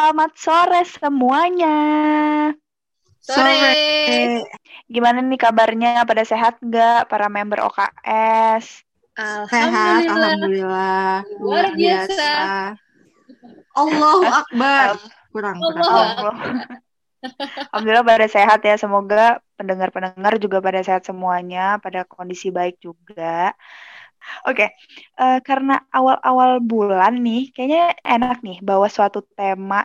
Selamat sore semuanya. Sore. Gimana nih kabarnya? Pada sehat nggak para member OKS? Sehat, alhamdulillah. Luar biasa. Allahu Akbar. Kurang, kurang. Allah. Allah. Alhamdulillah pada sehat ya. Semoga pendengar-pendengar juga pada sehat semuanya, pada kondisi baik juga. Oke, eh, karena awal-awal bulan nih, kayaknya enak nih bawa suatu tema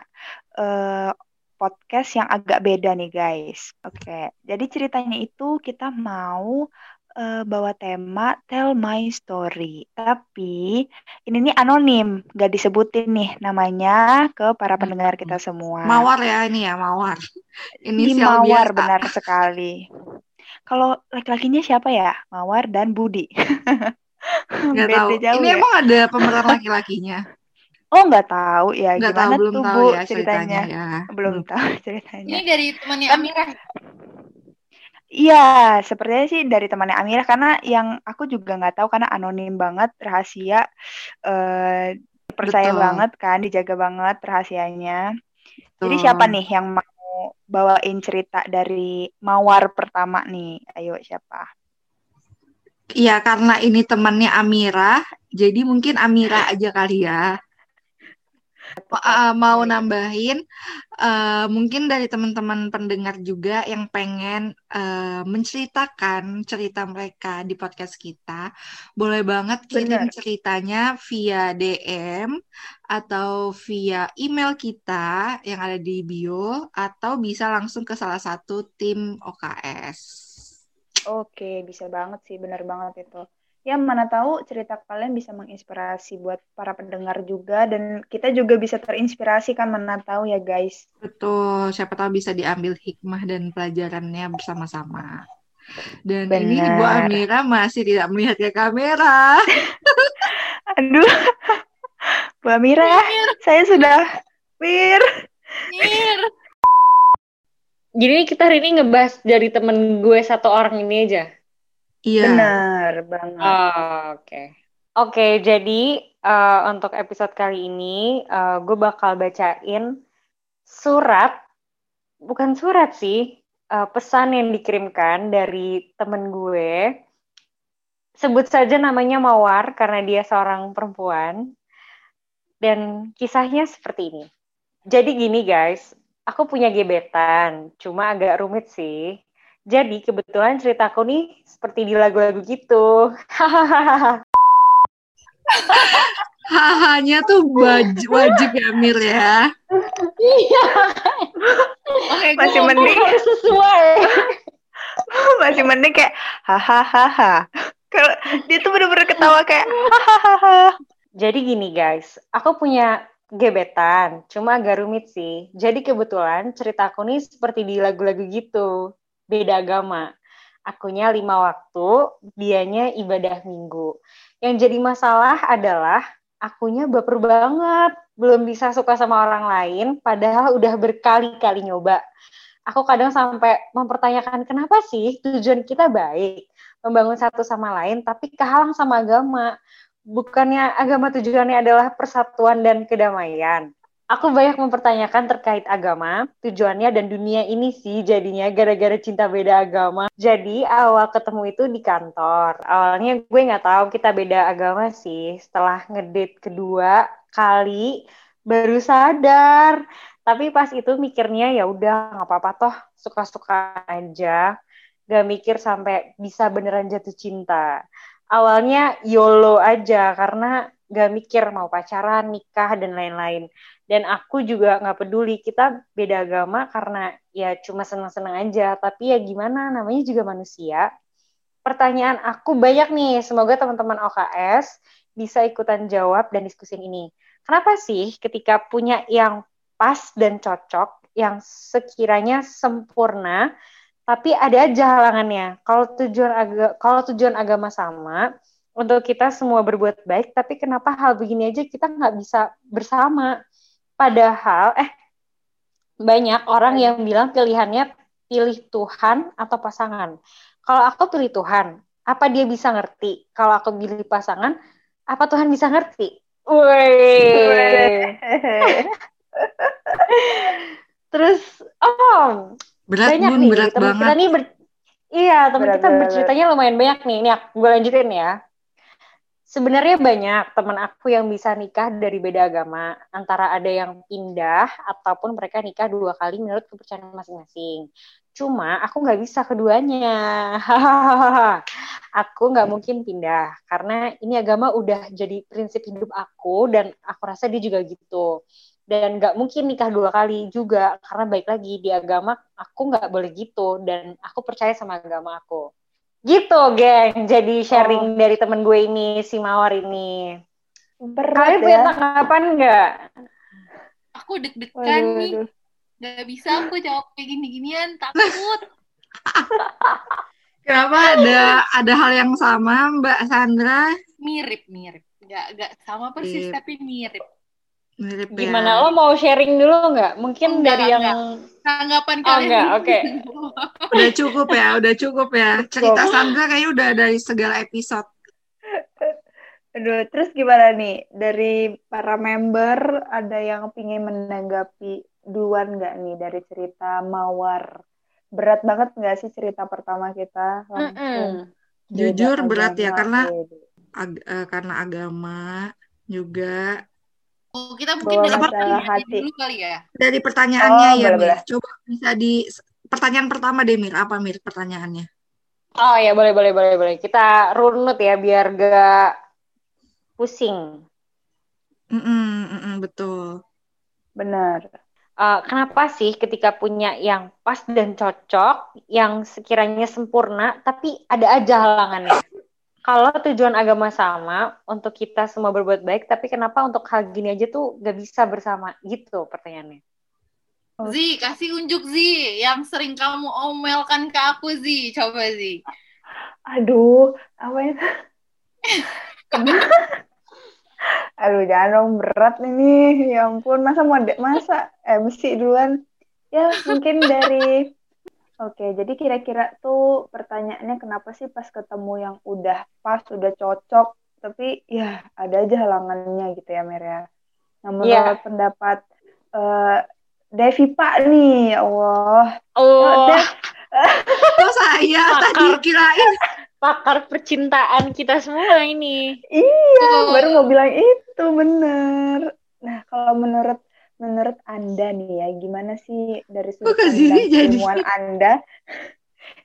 eh, podcast yang agak beda nih guys. Oke, jadi ceritanya itu kita mau eh, bawa tema Tell My Story. Tapi ini nih anonim, gak disebutin nih namanya ke para pendengar kita semua. Mawar ya ini ya, mawar. Inisial Mawar biasa. benar sekali. Kalau laki-lakinya siapa ya? Mawar dan Budi. Nggak Beda tahu. jauh Ini ya. emang ada pemeran laki-lakinya. Oh nggak tahu ya Nggak gimana tahu, belum tuh tahu Bu ya ceritanya? ceritanya ya. Belum tahu ceritanya. Ini dari temannya Kan- Amira. Iya, sepertinya sih dari temannya Amira karena yang aku juga nggak tahu karena anonim banget, rahasia, eh percaya Betul. banget kan, dijaga banget rahasianya. Jadi Tuh. siapa nih yang mau bawain cerita dari Mawar pertama nih? Ayo siapa? Iya, karena ini temannya Amira, jadi mungkin Amira aja kali ya. Pa- eh, mau nambahin, eh, mungkin dari teman-teman pendengar juga yang pengen eh, menceritakan cerita mereka di podcast kita, boleh banget kirim Bener. ceritanya via DM atau via email kita yang ada di bio, atau bisa langsung ke salah satu tim OKS. Oke, bisa banget sih, bener banget itu. Ya, mana tahu cerita kalian bisa menginspirasi buat para pendengar juga, dan kita juga bisa terinspirasi kan, mana tahu ya guys. Betul, siapa tahu bisa diambil hikmah dan pelajarannya bersama-sama. Dan ini Benar. Ibu Amira masih tidak melihat ke kamera. Aduh, Bu Amira, saya sudah Mir. Mir. Jadi kita hari ini ngebahas dari temen gue satu orang ini aja. Iya. Benar banget. Oh, Oke. Oke, jadi eh, untuk episode kali ini eh, gue bakal bacain surat, bukan surat sih, eh, pesan yang dikirimkan dari temen gue. Sebut saja namanya Mawar karena dia seorang perempuan. Dan kisahnya seperti ini. Jadi gini guys, aku punya gebetan, cuma agak rumit sih. Jadi kebetulan ceritaku nih seperti di lagu-lagu gitu. Hahaha. Hahanya tuh wajib, wajib ya Mir ya. Iya, Oke, Masih mending, sesuai. masih mending kayak hahaha. Kalau dia tuh bener-bener ketawa kayak hahaha. Jadi gini guys, aku punya gebetan, cuma agak rumit sih. Jadi kebetulan ceritaku nih seperti di lagu-lagu gitu, beda agama. Akunya lima waktu, dianya ibadah minggu. Yang jadi masalah adalah akunya baper banget, belum bisa suka sama orang lain, padahal udah berkali-kali nyoba. Aku kadang sampai mempertanyakan kenapa sih tujuan kita baik, membangun satu sama lain, tapi kehalang sama agama bukannya agama tujuannya adalah persatuan dan kedamaian. Aku banyak mempertanyakan terkait agama, tujuannya dan dunia ini sih jadinya gara-gara cinta beda agama. Jadi awal ketemu itu di kantor. Awalnya gue nggak tahu kita beda agama sih. Setelah ngedate kedua kali baru sadar. Tapi pas itu mikirnya ya udah nggak apa-apa toh suka-suka aja. Gak mikir sampai bisa beneran jatuh cinta awalnya YOLO aja karena gak mikir mau pacaran, nikah dan lain-lain. Dan aku juga nggak peduli kita beda agama karena ya cuma seneng-seneng aja. Tapi ya gimana namanya juga manusia. Pertanyaan aku banyak nih. Semoga teman-teman OKS bisa ikutan jawab dan diskusin ini. Kenapa sih ketika punya yang pas dan cocok, yang sekiranya sempurna, tapi ada aja halangannya. Kalau tujuan agama, kalau tujuan agama sama, untuk kita semua berbuat baik, tapi kenapa hal begini aja kita nggak bisa bersama? Padahal, eh banyak orang iya. yang bilang pilihannya pilih Tuhan atau pasangan. Kalau aku pilih Tuhan, apa dia bisa ngerti? Kalau aku pilih pasangan, apa Tuhan bisa ngerti? Woi. Terus, oh, Berat banyak Bun, nih berat teman banget. kita nih ber- iya teman kita berat, berceritanya lumayan banyak nih. Ini gue lanjutin ya. Sebenarnya banyak teman aku yang bisa nikah dari beda agama. Antara ada yang pindah ataupun mereka nikah dua kali menurut kepercayaan masing-masing. Cuma aku nggak bisa keduanya. Hahaha aku nggak mungkin pindah karena ini agama udah jadi prinsip hidup aku dan aku rasa dia juga gitu dan nggak mungkin nikah dua kali juga karena baik lagi di agama aku nggak boleh gitu dan aku percaya sama agama aku gitu geng jadi sharing dari temen gue ini si mawar ini Berat kalian punya ya. tanggapan nggak Aku deg-degan Waduh, nih. waduh. Gak bisa aku jawab kayak gini-ginian. Takut. Kenapa ada ada hal yang sama Mbak Sandra? Mirip-mirip. Gak, gak sama persis, Mirip. tapi mirip. Mirip ya. gimana lo mau sharing dulu nggak mungkin Enggak, dari yang Tanggapan Oh, kalian enggak, oke. Udah cukup ya, udah cukup ya. Cerita Sandra kayaknya udah dari segala episode. Aduh, terus gimana nih? Dari para member ada yang pingin menanggapi duluan nggak nih dari cerita Mawar? Berat banget nggak sih cerita pertama kita? Langsung Jujur berat ya, karena ag- eh, karena agama juga Oh, kita mungkin dari pertanyaan hati. dulu kali ya. dari pertanyaannya Oh, ya boleh, Mir. boleh. Coba bisa di pertanyaan pertama deh Mir, apa Mir pertanyaannya? oh ya boleh boleh boleh boleh kita runut ya biar gak pusing Mm-mm, mm-mm, betul. Benar. Eh, kenapa sih ketika punya yang pas dan cocok, yang sekiranya sempurna, tapi ada aja halangannya? Kalau tujuan agama sama, untuk kita semua berbuat baik, tapi kenapa untuk hal gini aja tuh gak bisa bersama? Gitu pertanyaannya. Oh. Zi, kasih unjuk Zi. Yang sering kamu omelkan ke aku Zi. Coba Zi. Aduh, apa itu? Aduh, jangan dong berat ini. Ya ampun, masa mau masa MC duluan? Ya, mungkin dari Oke, jadi kira-kira tuh pertanyaannya kenapa sih pas ketemu yang udah pas, udah cocok, tapi ya ada aja halangannya gitu ya, Mer ya. Nah, menurut Iya. pendapat eh Devi Pak nih, ya Allah. Oh, Dev, Kok saya tadi Pakar. kirain pakar percintaan kita semua ini. Iya, Tuh. baru mau bilang itu bener. Nah, kalau menurut menurut Anda nih ya, gimana sih dari sudut pandang jadi- Anda?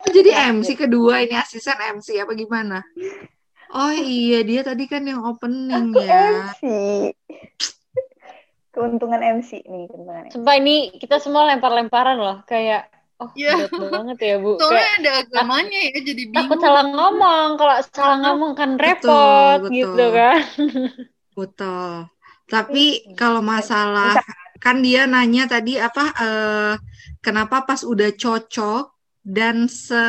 jadi Ya, MC kedua ini asisten MC apa gimana? Oh iya dia tadi kan yang opening ya. MC. Keuntungan MC nih, keuntungan MC. Sumpah ini kita semua lempar-lemparan loh, kayak oh Iya. berat banget ya bu. Soalnya Kayak ada agamanya ya, jadi bingung. salah ngomong, kalau salah ngomong kan Betul, repot betul. gitu kan. Betul. Tapi kalau masalah kan dia nanya tadi apa eh, kenapa pas udah cocok dan se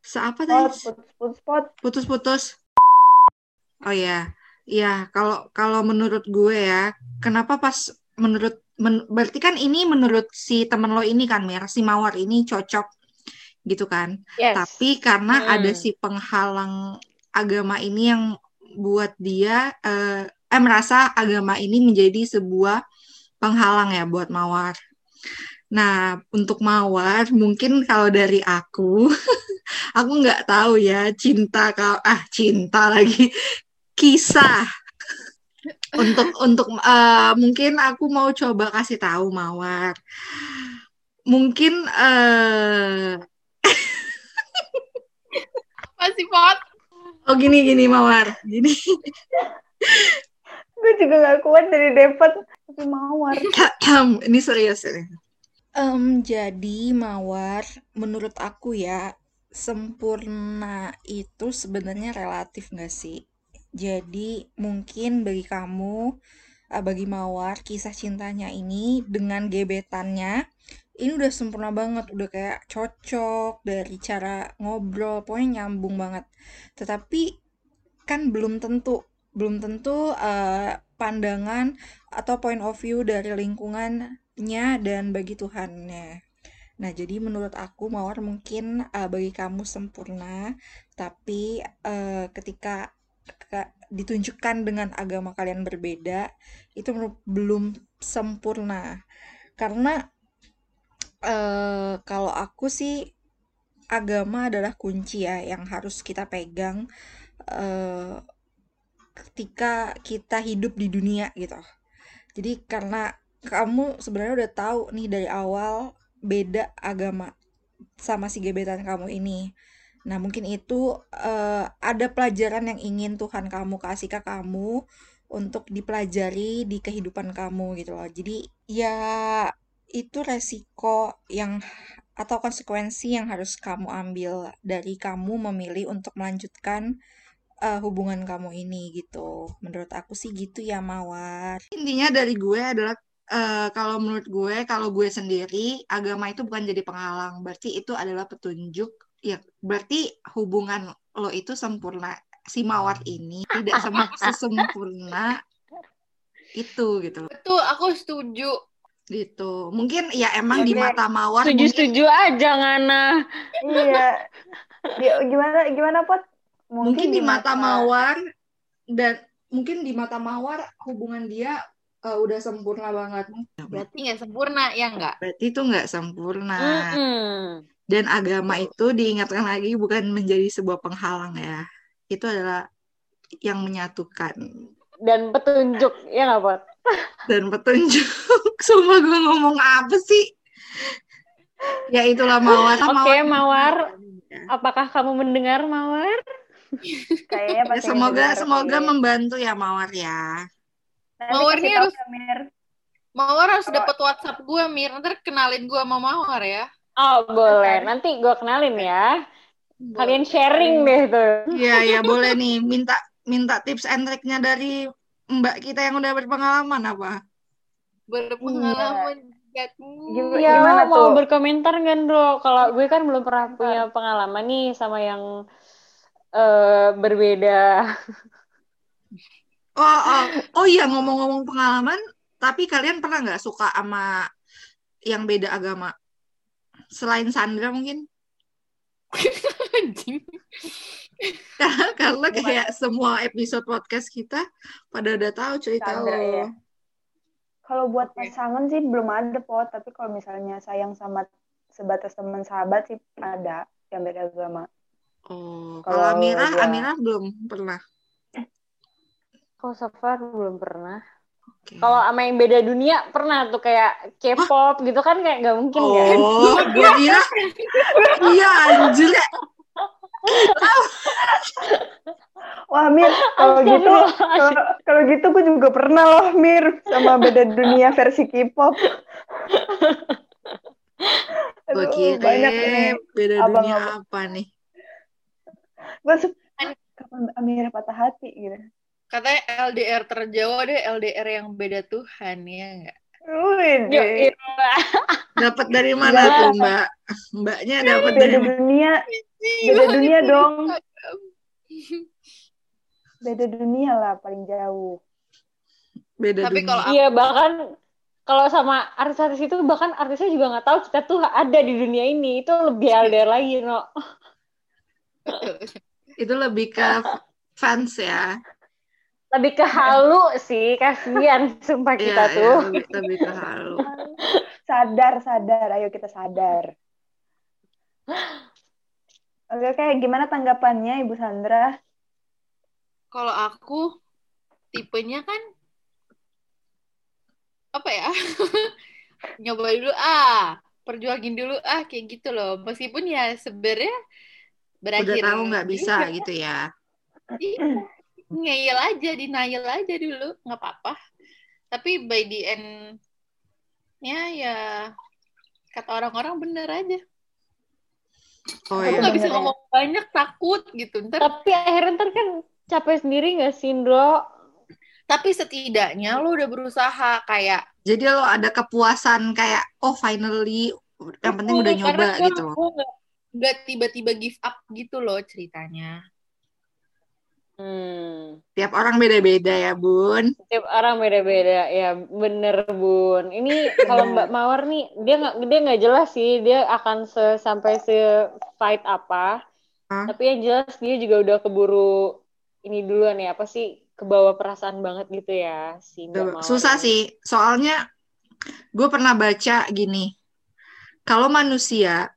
se apa tadi putus-putus. Oh ya. Iya, kalau kalau menurut gue ya, kenapa pas menurut men- berarti kan ini menurut si temen lo ini kan Mir, si Mawar ini cocok gitu kan. Yes. Tapi karena Hmm. ada si penghalang agama ini yang buat dia eh, eh merasa agama ini menjadi sebuah penghalang ya buat Mawar. Nah, untuk Mawar mungkin kalau dari aku, aku nggak tahu ya cinta kau ah cinta lagi kisah untuk untuk eh, mungkin aku mau coba kasih tahu Mawar. Mungkin eh Apa sih, Pot? oh gini gini Mawar, gini. Gue juga gak kuat dari Depot, tapi mawar. ini serius ini. Em, jadi Mawar, menurut aku ya, sempurna itu sebenarnya relatif nggak sih? Jadi mungkin bagi kamu, eh, bagi Mawar, kisah cintanya ini dengan gebetannya, ini udah sempurna banget, udah kayak cocok dari cara ngobrol, pokoknya nyambung banget. Tetapi kan belum tentu, belum tentu eh, pandangan atau point of view dari lingkungannya dan bagi Tuhannya. Nah, jadi menurut aku Mawar mungkin uh, bagi kamu sempurna, tapi uh, ketika ke- ditunjukkan dengan agama kalian berbeda, itu belum sempurna. Karena eh kalau aku sih agama adalah kunci ya yang harus kita pegang eh ketika kita hidup di dunia gitu. Jadi karena kamu sebenarnya udah tahu nih dari awal beda agama sama si gebetan kamu ini. Nah, mungkin itu eh, ada pelajaran yang ingin Tuhan kamu kasih ke kamu untuk dipelajari di kehidupan kamu gitu loh. Jadi ya itu resiko yang atau konsekuensi yang harus kamu ambil dari kamu memilih untuk melanjutkan eh, hubungan kamu ini gitu. Menurut aku sih gitu ya Mawar. Intinya dari gue adalah eh, kalau menurut gue, kalau gue sendiri, agama itu bukan jadi penghalang. Berarti itu adalah petunjuk. Ya, berarti hubungan lo itu sempurna. Si mawar ini tidak sem- sesempurna itu gitu loh. Itu aku setuju. Gitu. Mungkin ya emang di Oke. mata mawar mungkin Setuju-setuju aja Ngana. iya. Ya, gimana gimana pot? Mungkin di mata mawar dan mungkin di mata mawar hubungan dia eh, udah sempurna banget. Berarti nggak sempurna, ya nggak? Berarti itu nggak sempurna. Mm-mm. Dan agama itu diingatkan lagi bukan menjadi sebuah penghalang ya. Itu adalah yang menyatukan Dan petunjuk, ya nggak, Pot? dan petunjuk. Sumpah gue ngomong apa sih? Ya itulah Mawar. Oke, Mawar. Apakah kamu mendengar, Mawar? Kayaknya Ya, pasti semoga semoga sih. membantu ya Mawar ya. Nanti Mawar ini harus- ya, Mir. Mawar harus Kalau- dapat WhatsApp gue, Mir. Ntar kenalin gue sama Mawar ya. Oh, boleh. Nanti gue kenalin ya. Kalian sharing deh tuh. Iya ya boleh nih minta minta tips and triknya dari Mbak kita yang udah berpengalaman apa? Berpengalaman. Gimana- Iya, gimana mau tuh? berkomentar nggak, Bro? Kalau gue kan belum pernah punya pengalaman nih sama yang eh, berbeda. Oh oh oh iya ngomong-ngomong pengalaman, tapi kalian pernah nggak suka sama yang beda agama? Selain Sandra mungkin? Anjing. Karena kayak semua episode podcast kita pada udah tahu cerita Sandra, lo. ya. Kalau buat pasangan sih belum ada pot, tapi kalau misalnya sayang sama sebatas teman sahabat sih ada yang beda agama. Oh, Kalau kalau Amira, gua- Amira belum pernah. Kalau so far belum pernah. Oke. Kalau sama yang beda dunia pernah tuh kayak K-pop gitu kan kayak nggak mungkin kan? Oh, gue kira iya anjir ya. Wah Mir, kalau gitu kalau kalau gitu gue juga pernah loh Mir sama beda dunia versi K-pop. Gue kira banyak nih. beda Abang- dunia abang. apa nih? Gue suka kapan Amira patah hati gitu. Katanya LDR terjauh deh, LDR yang beda Tuhan, ya nggak? Wih, Yuk, yuk. Dapat dari mana Iya. tuh Mbak? Mbaknya dapat dari dunia, beda dunia dong. Beda dunia lah paling jauh. Beda Tapi dunia. kalau Iya bahkan kalau sama artis-artis itu bahkan artisnya juga nggak tahu kita tuh ada di dunia ini itu lebih LDR lagi no. Itu lebih ke fans ya. Lebih ke halu sih kasihan sumpah Iya, kita iya, tuh. lebih, lebih ke halu. Sadar, sadar. Ayo kita sadar. Oke, oke. Gimana tanggapannya Ibu Sandra? kalau aku tipenya kan apa ya? Nyoba dulu ah, perjuangin dulu ah kayak gitu loh. Meskipun ya sebenarnya Udah berakhir tahu nggak bisa gitu ya. Iya. ngeyel aja, denial aja dulu, nggak apa-apa. Tapi by the end ya ya kata orang-orang bener aja. Oh Aku ya. nggak bisa Bener ya. ngomong banyak takut gitu. Ntar, Tapi akhirnya ntar kan capek sendiri nggak sih Indro? tapi setidaknya lo udah berusaha kayak Jadi lo ada kepuasan kayak oh finally yang penting udah "Oh, nyoba gitu. gua nggak nggak tiba-tiba give up gitu loh ceritanya. Hmm. Tiap orang beda-beda ya, Bun. Tiap orang beda-beda ya bener bun. Ini kalau Mbak Mawar nih dia nggak dia nggak jelas sih dia akan se sampai se fight apa. Hah? Tapi yang jelas dia juga udah keburu ini duluan ya apa sih kebawa perasaan banget gitu ya si Mbak Mawar. Susah ini. sih, soalnya gue pernah baca gini. kalau manusia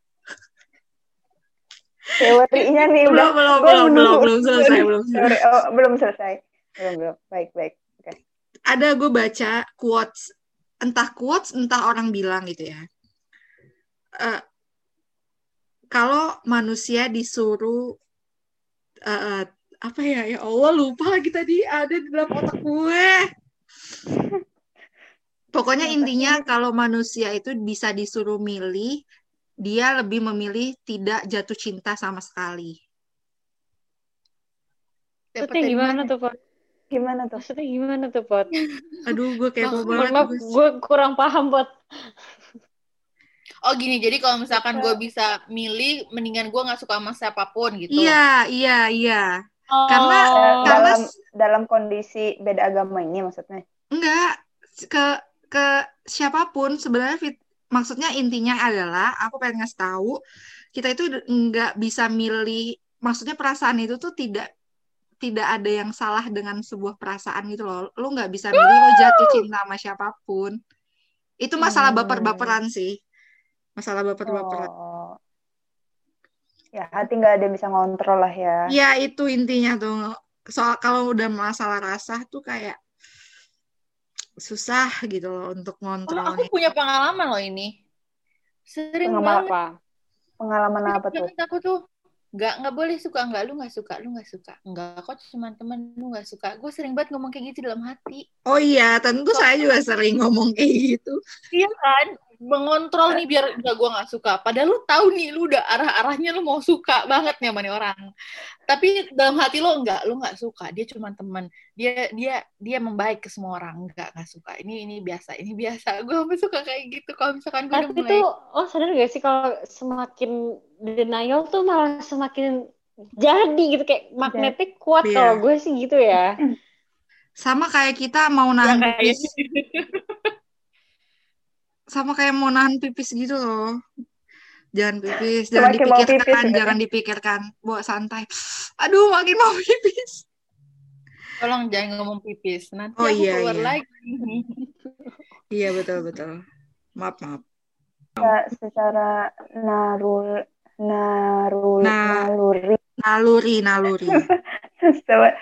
Teorinya nih belum udah belum belum belum belum selesai belum selesai. Oh, belum selesai. Belum belum. Baik baik. Oke. ada gue baca quotes entah quotes entah orang bilang gitu ya Eh, kalau manusia disuruh eh, apa ya ya Allah lupa lagi tadi ada di dalam otak gue pokoknya intinya kalau manusia itu bisa disuruh milih dia lebih memilih tidak jatuh cinta sama sekali Maksudnya dari gimana mana? tuh, Pot? Gimana tuh? Maksudnya gimana tuh, Pot? aduh gue Maaf, Mohon banget maaf, gue kurang paham, Pot. Oh gini, jadi kalau misalkan gue bisa milih, mendingan gue nggak suka sama siapa pun gitu. iya iya iya Oh. Karena Eh, karena dalam dalam kondisi beda agama ini maksudnya. Enggak, ke ke siapa pun sebenarnya fit, maksudnya intinya adalah aku pengen ngasih tahu kita itu enggak bisa milih maksudnya perasaan itu tuh tidak tidak ada yang salah dengan sebuah perasaan gitu loh. Lu nggak bisa milih lo jatuh cinta sama siapa pun. Itu masalah baper-baperan sih. Masalah baper-baperan. Oh. Ya, hati nggak ada yang bisa ngontrol lah ya. Ya itu intinya tuh. Soal kalau udah masalah rasa tuh kayak susah gitu loh untuk Oh, aku punya pengalaman loh ini. Sering Pengalaman banget. apa? Pengalaman apa tuh? aku tuh nggak nggak boleh suka nggak lu nggak suka lu nggak suka nggak kok cuma temen lu nggak suka gue sering banget ngomong kayak gitu dalam hati Oh iya, tentu saya juga sering ngomong kayak gitu. iya kan mengontrol nih biar nggak gue nggak suka. Padahal lu tahu nih lu udah arah arahnya lu mau suka banget nih sama nih orang. Tapi dalam hati lo nggak lu nggak suka. Dia cuma teman. Dia dia dia membaik ke semua orang. Nggak nggak suka. Ini ini biasa ini biasa. Gue sampai suka kayak gitu kalau misalkan gue udah Tapi mulai. tuh, oh sadar gak sih kalau semakin denial tuh malah semakin jadi gitu. Kayak magnetik kuat Iya. kalau gue sih gitu ya. Sama kayak kita mau Ya, nahan kayak pipis, sama kayak mau nahan pipis gitu loh. Jangan pipis, jangan Semakin mau dipikirkan, pipis jangan dipikirkan. Bawa santai. Aduh, makin mau pipis. tolong jangan ngomong pipis nanti Oh, aku iya, keluar iya. lagi Iya, betul-betul. Maaf, maaf. Ya, secara narul narul Nah. naluri Naluri, naluri. secara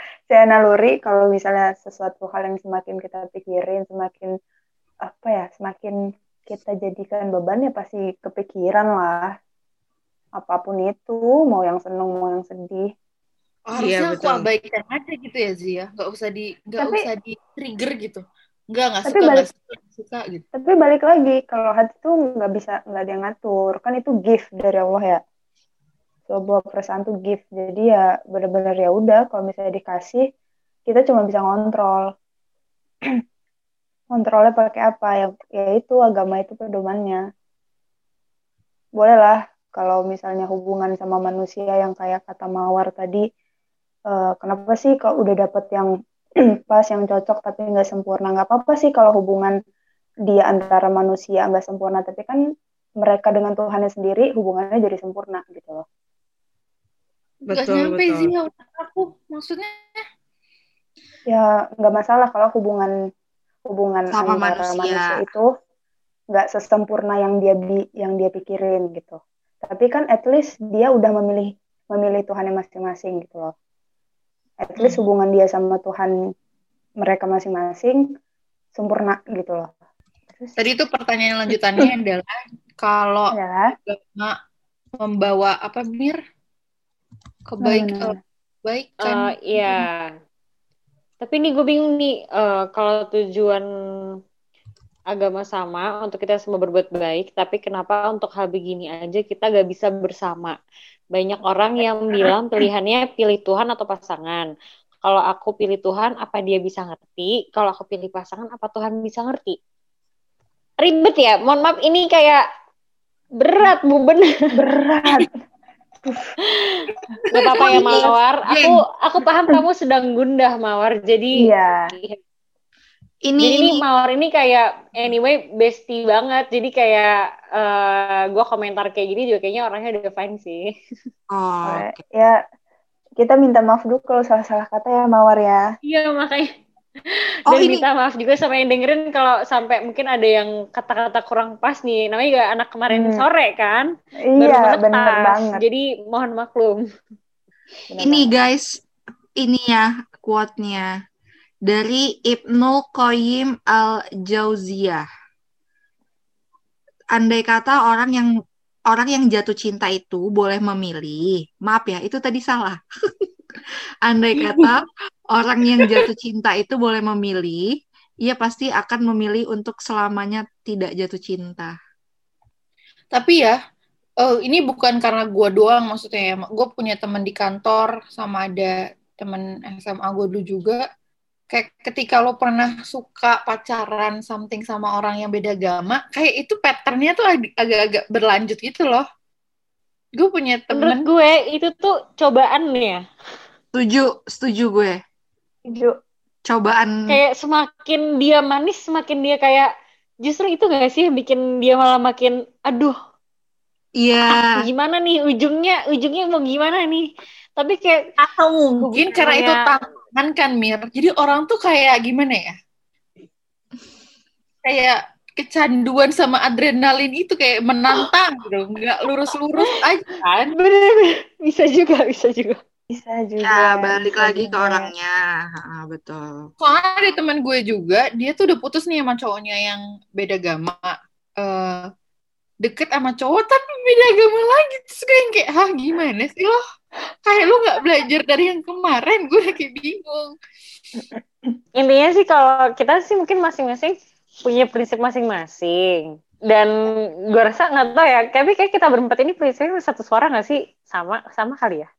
naluri kalau misalnya sesuatu hal yang semakin kita pikirin semakin apa ya semakin kita jadikan beban ya pasti kepikiran lah. Apa pun itu mau yang seneng mau yang sedih. Oh, harusnya Iya, aku betul. abaikan aja gitu ya Zia. Nggak usah di nggak Tapi- usah di trigger gitu. Nggak nggak Tapi suka nggak balik- suka nggak suka gitu. Tapi balik lagi kalau hati tuh nggak bisa nggak ada yang ngatur. Kan itu gift dari Allah ya. Sebuah perasaan tuh gift. Jadi ya benar-benar ya udah kalau misalnya dikasih kita cuma bisa ngontrol kontrolnya pakai apa? Ya ya itu agama itu pedomannya. Bolehlah kalau misalnya hubungan sama manusia yang kayak kata Mawar tadi eh, kenapa sih kalau udah dapet yang pas yang cocok tapi nggak sempurna? Nggak apa-apa sih kalau hubungan dia antara manusia nggak sempurna tapi kan mereka dengan Tuhannya sendiri hubungannya jadi sempurna gitu loh. Nggak Betul, nyampe betul. Otak aku. Maksudnya? Ya nggak masalah kalau hubungan hubungan Sama antara manusia. manusia itu nggak sesempurna yang dia bi yang dia pikirin gitu. Tapi kan at least dia udah memilih memilih Tuhannya masing-masing gitu loh. At least Hmm. hubungan dia sama Tuhan mereka masing-masing sempurna gitu loh. Terus tadi itu pertanyaan lanjutannya adalah kalau ya. Agama membawa apa mir? Kebaik Nah, eh, baik kan Eh, Iya. Tapi ini gue bingung nih, eh, kalau tujuan agama sama untuk kita semua berbuat baik, tapi kenapa untuk hal begini aja kita gak bisa bersama? Banyak orang yang bilang pilihannya pilih Tuhan atau pasangan. Kalau aku pilih Tuhan, apa dia bisa ngerti? Kalau aku pilih pasangan, apa Tuhan bisa ngerti? Ribet ya, mohon maaf ini kayak berat bu bener. berat Gak apa-apa ya Mawar. Aku Geng. aku paham kamu sedang gundah Mawar. Jadi iya Ini, Jadi ini, ini Mawar ini kayak anyway bestie banget. Jadi kayak eh gue komentar kayak gini juga kayaknya orangnya udah fine sih. oh, oke. ya kita minta maaf dulu kalau salah-salah kata ya Mawar ya Iya makanya. Oh, Dan ini- minta maaf juga sama yang dengerin kalau sampai mungkin ada yang kata-kata kurang pas nih. Namanya juga anak kemarin Hmm. sore kan. Iya, bener banget. Jadi mohon maklum. Bener Ini banget. guys, ini ya quote-nya dari Ibnu Qayyim al-Jauziyah. Andai kata orang yang orang yang jatuh cinta itu boleh memilih. Maaf ya, itu tadi salah. Andai kata orang yang jatuh cinta itu boleh memilih, ia pasti akan memilih untuk selamanya tidak jatuh cinta. Tapi ya, eh, ini bukan karena gua doang maksudnya ya. Gue punya teman di kantor sama ada teman SMA gue dulu juga. Kayak ketika lo pernah suka pacaran something sama orang yang beda agama, kayak itu patternnya tuh ag- agak-agak berlanjut gitu loh. Gue punya Menurut temen, gue itu tuh cobaan nih ya. Setuju, setuju gue. Setuju. Cobaan Kayak semakin dia manis, semakin dia kayak justru itu gak sih yang bikin dia malah makin aduh Iya. gimana nih ujungnya ujungnya mau gimana nih tapi kayak atau mungkin karena itu Hubungannya- tantangan kan Mir. Jadi orang tuh kayak gimana ya? Kayak kecanduan sama adrenalin itu kayak menantang gitu, nggak lurus-lurus aja kan? bener-bener bisa juga bisa juga Bisa juga. Ya, balik bisa lagi ke juga. orangnya. Ha, betul. Soalnya ada teman gue juga, dia tuh udah putus nih sama cowoknya yang beda agama. Eh, deket sama cowok tapi beda agama lagi. Terus gue yang kayak, hah gimana sih lo? Kayak lu nggak belajar dari yang kemarin, gue udah kayak bingung. intinya sih kalau kita sih mungkin masing-masing punya prinsip masing-masing dan gue rasa nggak tahu ya tapi kayak kita berempat ini prinsipnya satu suara nggak sih sama sama kali ya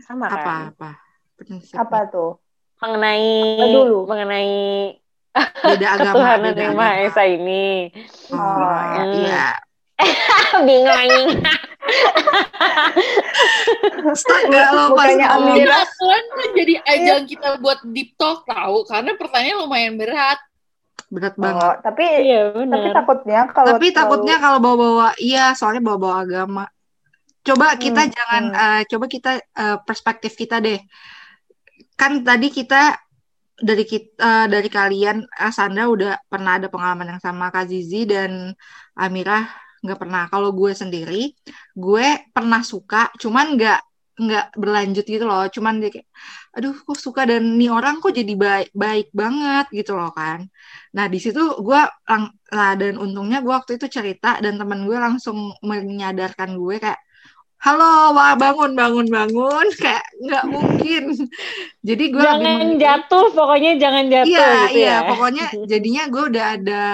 sama Apa kan apa? Prinsip Apa tuh? mengenai Apa dulu? mengenai beda agama, beda yang agama. maha esa ini Oh, Oh, iya. bingung anjing nggak lo pas. Kan jadi ajang kita buat deep talk tahu, karena pertanyaan lumayan berat. Berat Oh, banget. tapi iya tapi takutnya kalau Tapi takutnya kalau bawa-bawa, iya soalnya bawa-bawa agama. Coba kita Hmm, jangan, hmm. eh, coba kita eh, perspektif kita deh. Kan tadi kita dari kita dari kalian, eh, Sandra udah pernah ada pengalaman yang sama Kak Zizi dan Amirah nggak pernah. Kalau gue sendiri, gue pernah suka, cuman nggak nggak berlanjut gitu loh. Cuman dia kayak, aduh kok suka dan nih orang kok jadi baik baik banget gitu loh kan. Nah di situ gue lang- nah dan untungnya gue waktu itu cerita dan teman gue langsung menyadarkan gue kayak halo wah bangun bangun bangun. Kayak nggak mungkin. Jadi gue lebih jangan memilih- jatuh pokoknya jangan jatuh iya gitu iya ya. pokoknya jadinya gue udah ada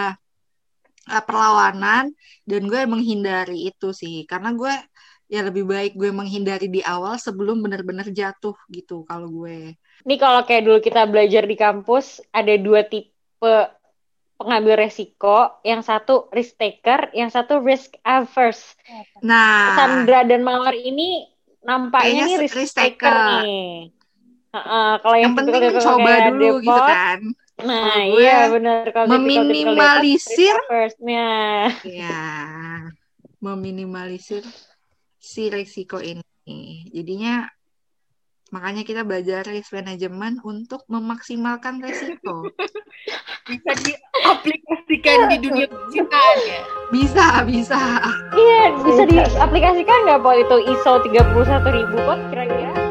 uh, perlawanan dan gue menghindari itu sih. Karena gue ya lebih baik gue menghindari di awal sebelum benar-benar jatuh gitu kalau gue. Ini kalau kayak dulu kita belajar di kampus, ada dua tipe pengambil resiko. Yang satu risk taker, yang satu risk averse. nah Sandra dan Mawar ini nampaknya nih risk, risk taker, taker. nih. Heeh, kalau yang, yang penting mencoba kayak dulu gitu Depot, kan Nah, iya benar. Kalau Depot, meminimalisir. Nah, ya meminimalisir si resiko ini jadinya makanya kita belajar risk management untuk memaksimalkan resiko Bisa diaplikasikan di dunia percintaan ya. bisa bisa iya bisa diaplikasikan nggak Pak itu ISO 31000 pot kira-kira?